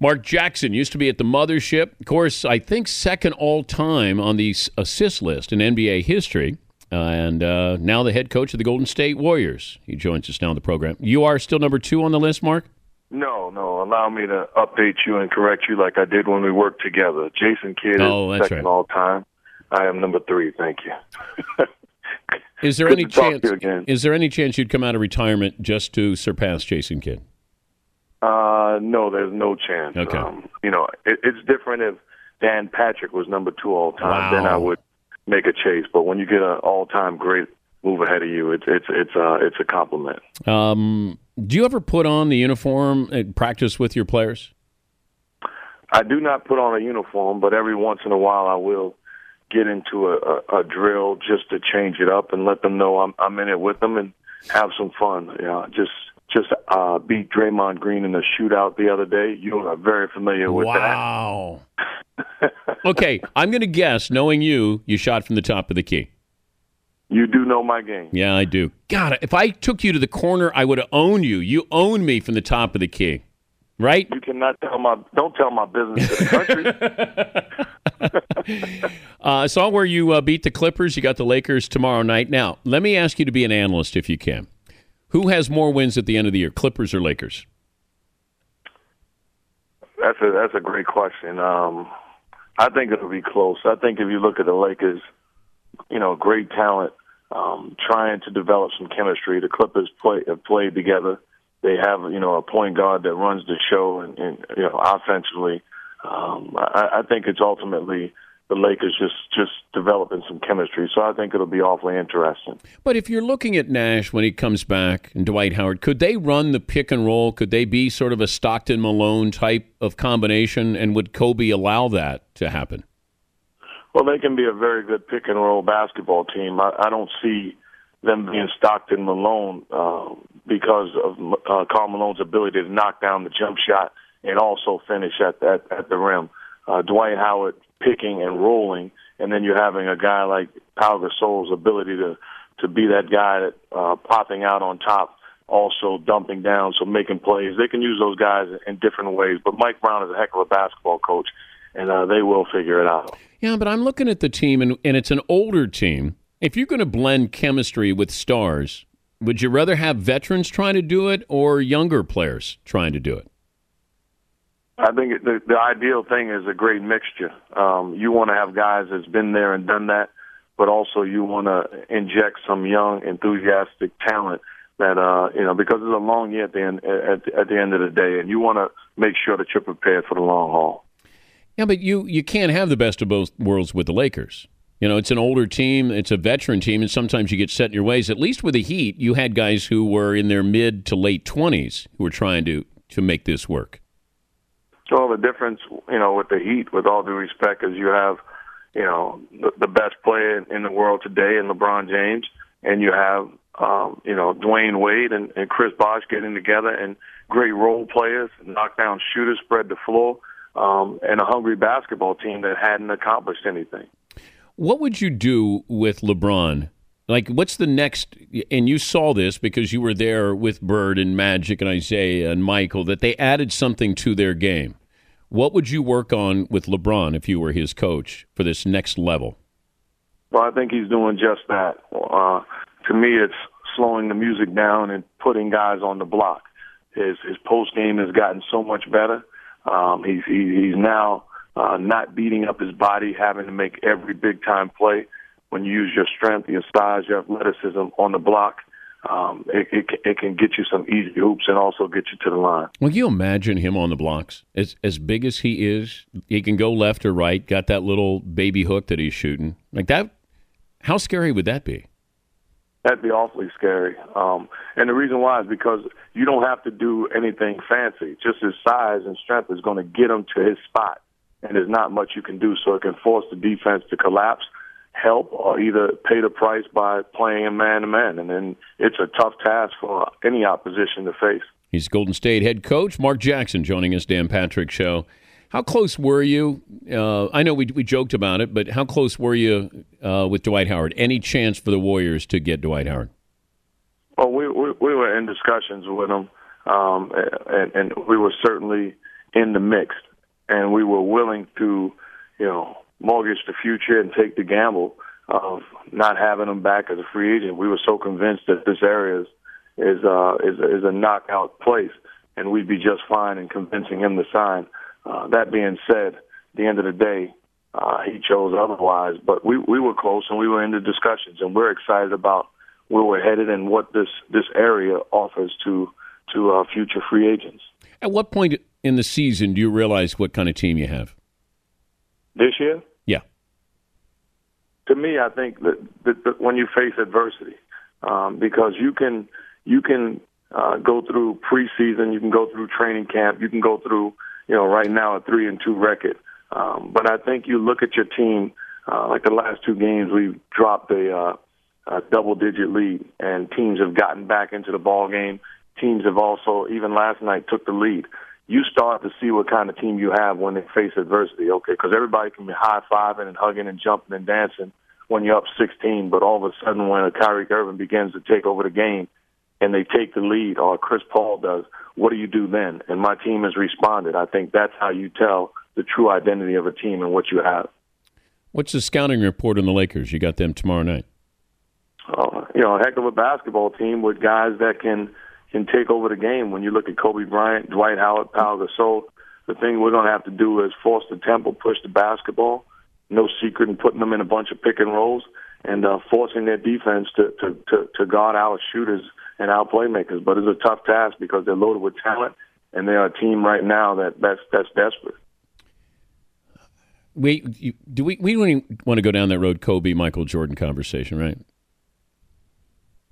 Mark Jackson used to be at the mothership. Of course, I think second all time on the assist list in NBA history. Uh, and uh, now the head coach of the Golden State Warriors. He joins us now on the program. You are still number two on the list, Mark? No, no. Allow me to update you and correct you like I did when we worked together. Jason Kidd oh, is second right. all time. I am number three. Thank you. is there any chance? Is there any chance you'd come out of retirement just to surpass Jason Kidd? Uh, no, there's no chance. Okay. Um, you know, it, it's different if Dan Patrick was number two all time. Wow. Then I would make a chase. But when you get an all time great move ahead of you, it's it's it's uh it's a compliment. Um, do you ever put on the uniform and practice with your players? I do not put on a uniform, but every once in a while I will get into a, a, a drill just to change it up and let them know I'm I'm in it with them and have some fun. You know, just just uh, beat Draymond Green in the shootout the other day. You are very familiar with wow. that. Wow. okay, I'm going to guess, knowing you, you shot from the top of the key. You do know my game. Yeah, I do. God, if I took you to the corner, I would have owned you. You own me from the top of the key, right? You cannot tell my don't tell my business to the country. uh, I saw where you uh, beat the Clippers. You got the Lakers tomorrow night. Now, let me ask you to be an analyst if you can. Who has more wins at the end of the year, Clippers or Lakers? That's a that's a great question. Um, I think it'll be close. I think if you look at the Lakers, you know, great talent, um, trying to develop some chemistry. The Clippers play have played together. They have you know a point guard that runs the show, and, and you know offensively, um, I, I think it's ultimately the Lakers just just developing some chemistry. So I think it'll be awfully interesting. But if you're looking at Nash when he comes back and Dwight Howard, could they run the pick and roll? Could they be sort of a Stockton Malone type of combination? And would Kobe allow that to happen? Well, they can be a very good pick and roll basketball team. I, I don't see them being Stockton Malone uh, because of uh, Karl Malone's ability to knock down the jump shot and also finish at at, at the rim. Uh, Dwight Howard picking and rolling, and then you're having a guy like Pau Gasol's ability to to be that guy that uh, popping out on top, also dumping down, so making plays. They can use those guys in different ways. But Mike Brown is a heck of a basketball coach, and uh, they will figure it out. Yeah, but I'm looking at the team, and, and it's an older team. If you're going to blend chemistry with stars, would you rather have veterans trying to do it or younger players trying to do it? I think the, the ideal thing is a great mixture. Um, you want to have guys that's been there and done that, but also you want to inject some young, enthusiastic talent that uh, you know because it's a long year at the end at, at the end of the day, and you want to make sure that you're prepared for the long haul. Yeah, but you you can't have the best of both worlds with the Lakers. You know, it's an older team, it's a veteran team, and sometimes you get set in your ways. At least with the Heat, you had guys who were in their mid to late twenties who were trying to to make this work. Well, the difference, you know, with the Heat, with all due respect, is you have, you know, the, the best player in the world today in LeBron James, and you have, um, you know, Dwyane Wade and, and Chris Bosh getting together and great role players, knockdown shooters, spread the floor, um, and a hungry basketball team that hadn't accomplished anything. What would you do with LeBron? Like, what's the next? And you saw this because you were there with Bird and Magic and Isiah and Michael that they added something to their game. What would you work on with LeBron if you were his coach for this next level? Well, I think he's doing just that. Uh, to me, it's slowing the music down and putting guys on the block. His his post game has gotten so much better. Um, he's he, he's now uh, not beating up his body, having to make every big time play. When you use your strength, your size, your athleticism on the block, um, it, it, it can get you some easy hoops and also get you to the line. Well, you imagine him on the blocks as as big as he is. He can go left or right. Got that little baby hook that he's shooting like that. How scary would that be? That'd be awfully scary. Um, and the reason why is because you don't have to do anything fancy. Just his size and strength is going to get him to his spot, and there's not much you can do. So it can force the defense to collapse help or either pay the price by playing him man to man. And then it's a tough task for any opposition to face. He's Golden State head coach Mark Jackson joining us, Dan Patrick Show. How close were you? Uh, I know we, we joked about it, but how close were you uh, with Dwight Howard? Any chance for the Warriors to get Dwight Howard? Well, we we, we were in discussions with him, um, and, and we were certainly in the mix, and we were willing to, you know, mortgage the future and take the gamble of not having him back as a free agent. We were so convinced that this area is is uh, is, is a knockout place, and we'd be just fine in convincing him to sign. Uh, that being said, at the end of the day, uh, he chose otherwise. But we we were close, and we were in the discussions, and we're excited about where we're headed and what this this area offers to to uh, future free agents. At what point in the season do you realize what kind of team you have? This year? Yeah. To me, I think that, that, that when you face adversity, um, because you can you can uh, go through preseason, you can go through training camp, you can go through you know right now a three and two record. Um, but I think you look at your team, uh, like the last two games, we dropped a, uh, a double-digit lead, and teams have gotten back into the ball game. Teams have also, even last night, took the lead you start to see what kind of team you have when they face adversity. Okay, because everybody can be high fiving and hugging and jumping and dancing when you're up 16, but all of a sudden when a Kyrie Irving begins to take over the game and they take the lead, or Chris Paul does, what do you do then? And my team has responded. I think that's how you tell the true identity of a team and what you have. What's the scouting report on the Lakers? You got them tomorrow night. Uh, you know, a heck of a basketball team with guys that can can take over the game. When you look at Kobe Bryant, Dwight Howard, Pau Gasol, the thing we're going to have to do is force the tempo, push the basketball. No secret in putting them in a bunch of pick and rolls and uh, forcing their defense to, to, to, to guard our shooters and our playmakers. But it's a tough task because they're loaded with talent, and they're a team right now that that's that's desperate. We do we we don't even want to go down that road, Kobe Michael Jordan conversation, right?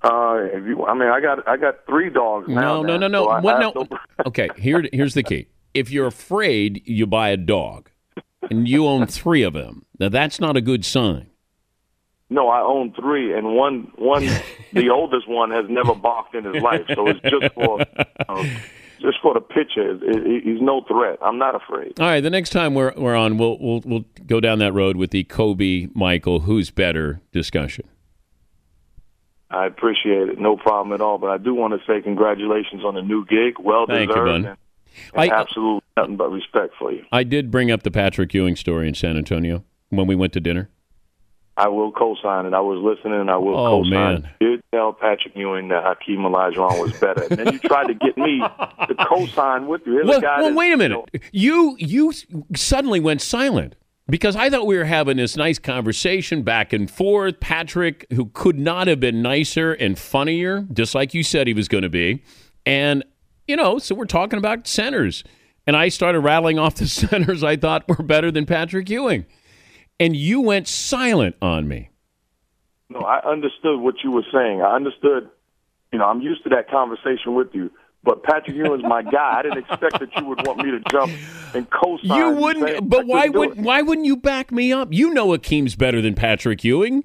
Uh, you, I mean, I got I got three dogs now. No, no, no, no. So what, no. no okay, here here's the key. If you're afraid, you buy a dog, and you own three of them. Now that's not a good sign. No, I own three, and one one the oldest one has never barked in his life, so it's just for. just for the picture, he's no threat. I'm not afraid. All right, the next time we're we're on, we'll we'll we'll go down that road with the Kobe Michael who's better discussion. I appreciate it. No problem at all. But I do want to say congratulations on the new gig. Well Thank deserved. You, and, and I, absolutely nothing but respect for you. I did bring up the Patrick Ewing story in San Antonio when we went to dinner. I will co-sign it. I was listening, and I will oh, co-sign. Man. You did tell Patrick Ewing that Hakeem Olajuwon was better, and then you tried to get me to co-sign with you. Here's well, well wait a minute. You, know, you you suddenly went silent because I thought we were having this nice conversation back and forth. Patrick, who could not have been nicer and funnier, just like you said he was going to be. And, you know, so we're talking about centers. And I started rattling off the centers I thought were better than Patrick Ewing. And you went silent on me. No, I understood what you were saying. I understood, you know, I'm used to that conversation with you. But Patrick Ewing's my guy. I didn't expect that you would want me to jump and co-sign. You wouldn't, but why would why wouldn't you back me up? You know Akeem's better than Patrick Ewing.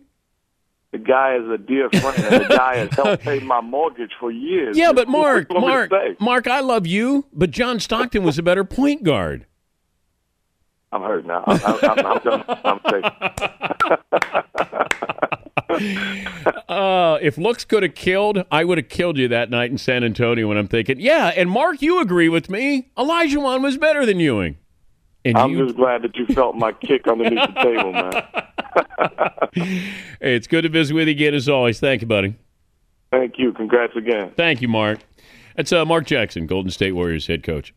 The guy is a dear friend, and the guy has helped pay my mortgage for years. Yeah, but Mark, Mark, Mark, I love you, but John Stockton was a better point guard. I'm hurt now. I'm, I'm, I'm done. I'm uh, if looks could have killed, I would have killed you that night in San Antonio. When I'm thinking, yeah, and Mark, you agree with me. Olajuwon was better than Ewing. And I'm you... just glad that you felt my kick underneath the table, man. hey, it's good to visit with you again, as always. Thank you, buddy. Thank you. Congrats again. Thank you, Mark. That's uh, Mark Jackson, Golden State Warriors head coach.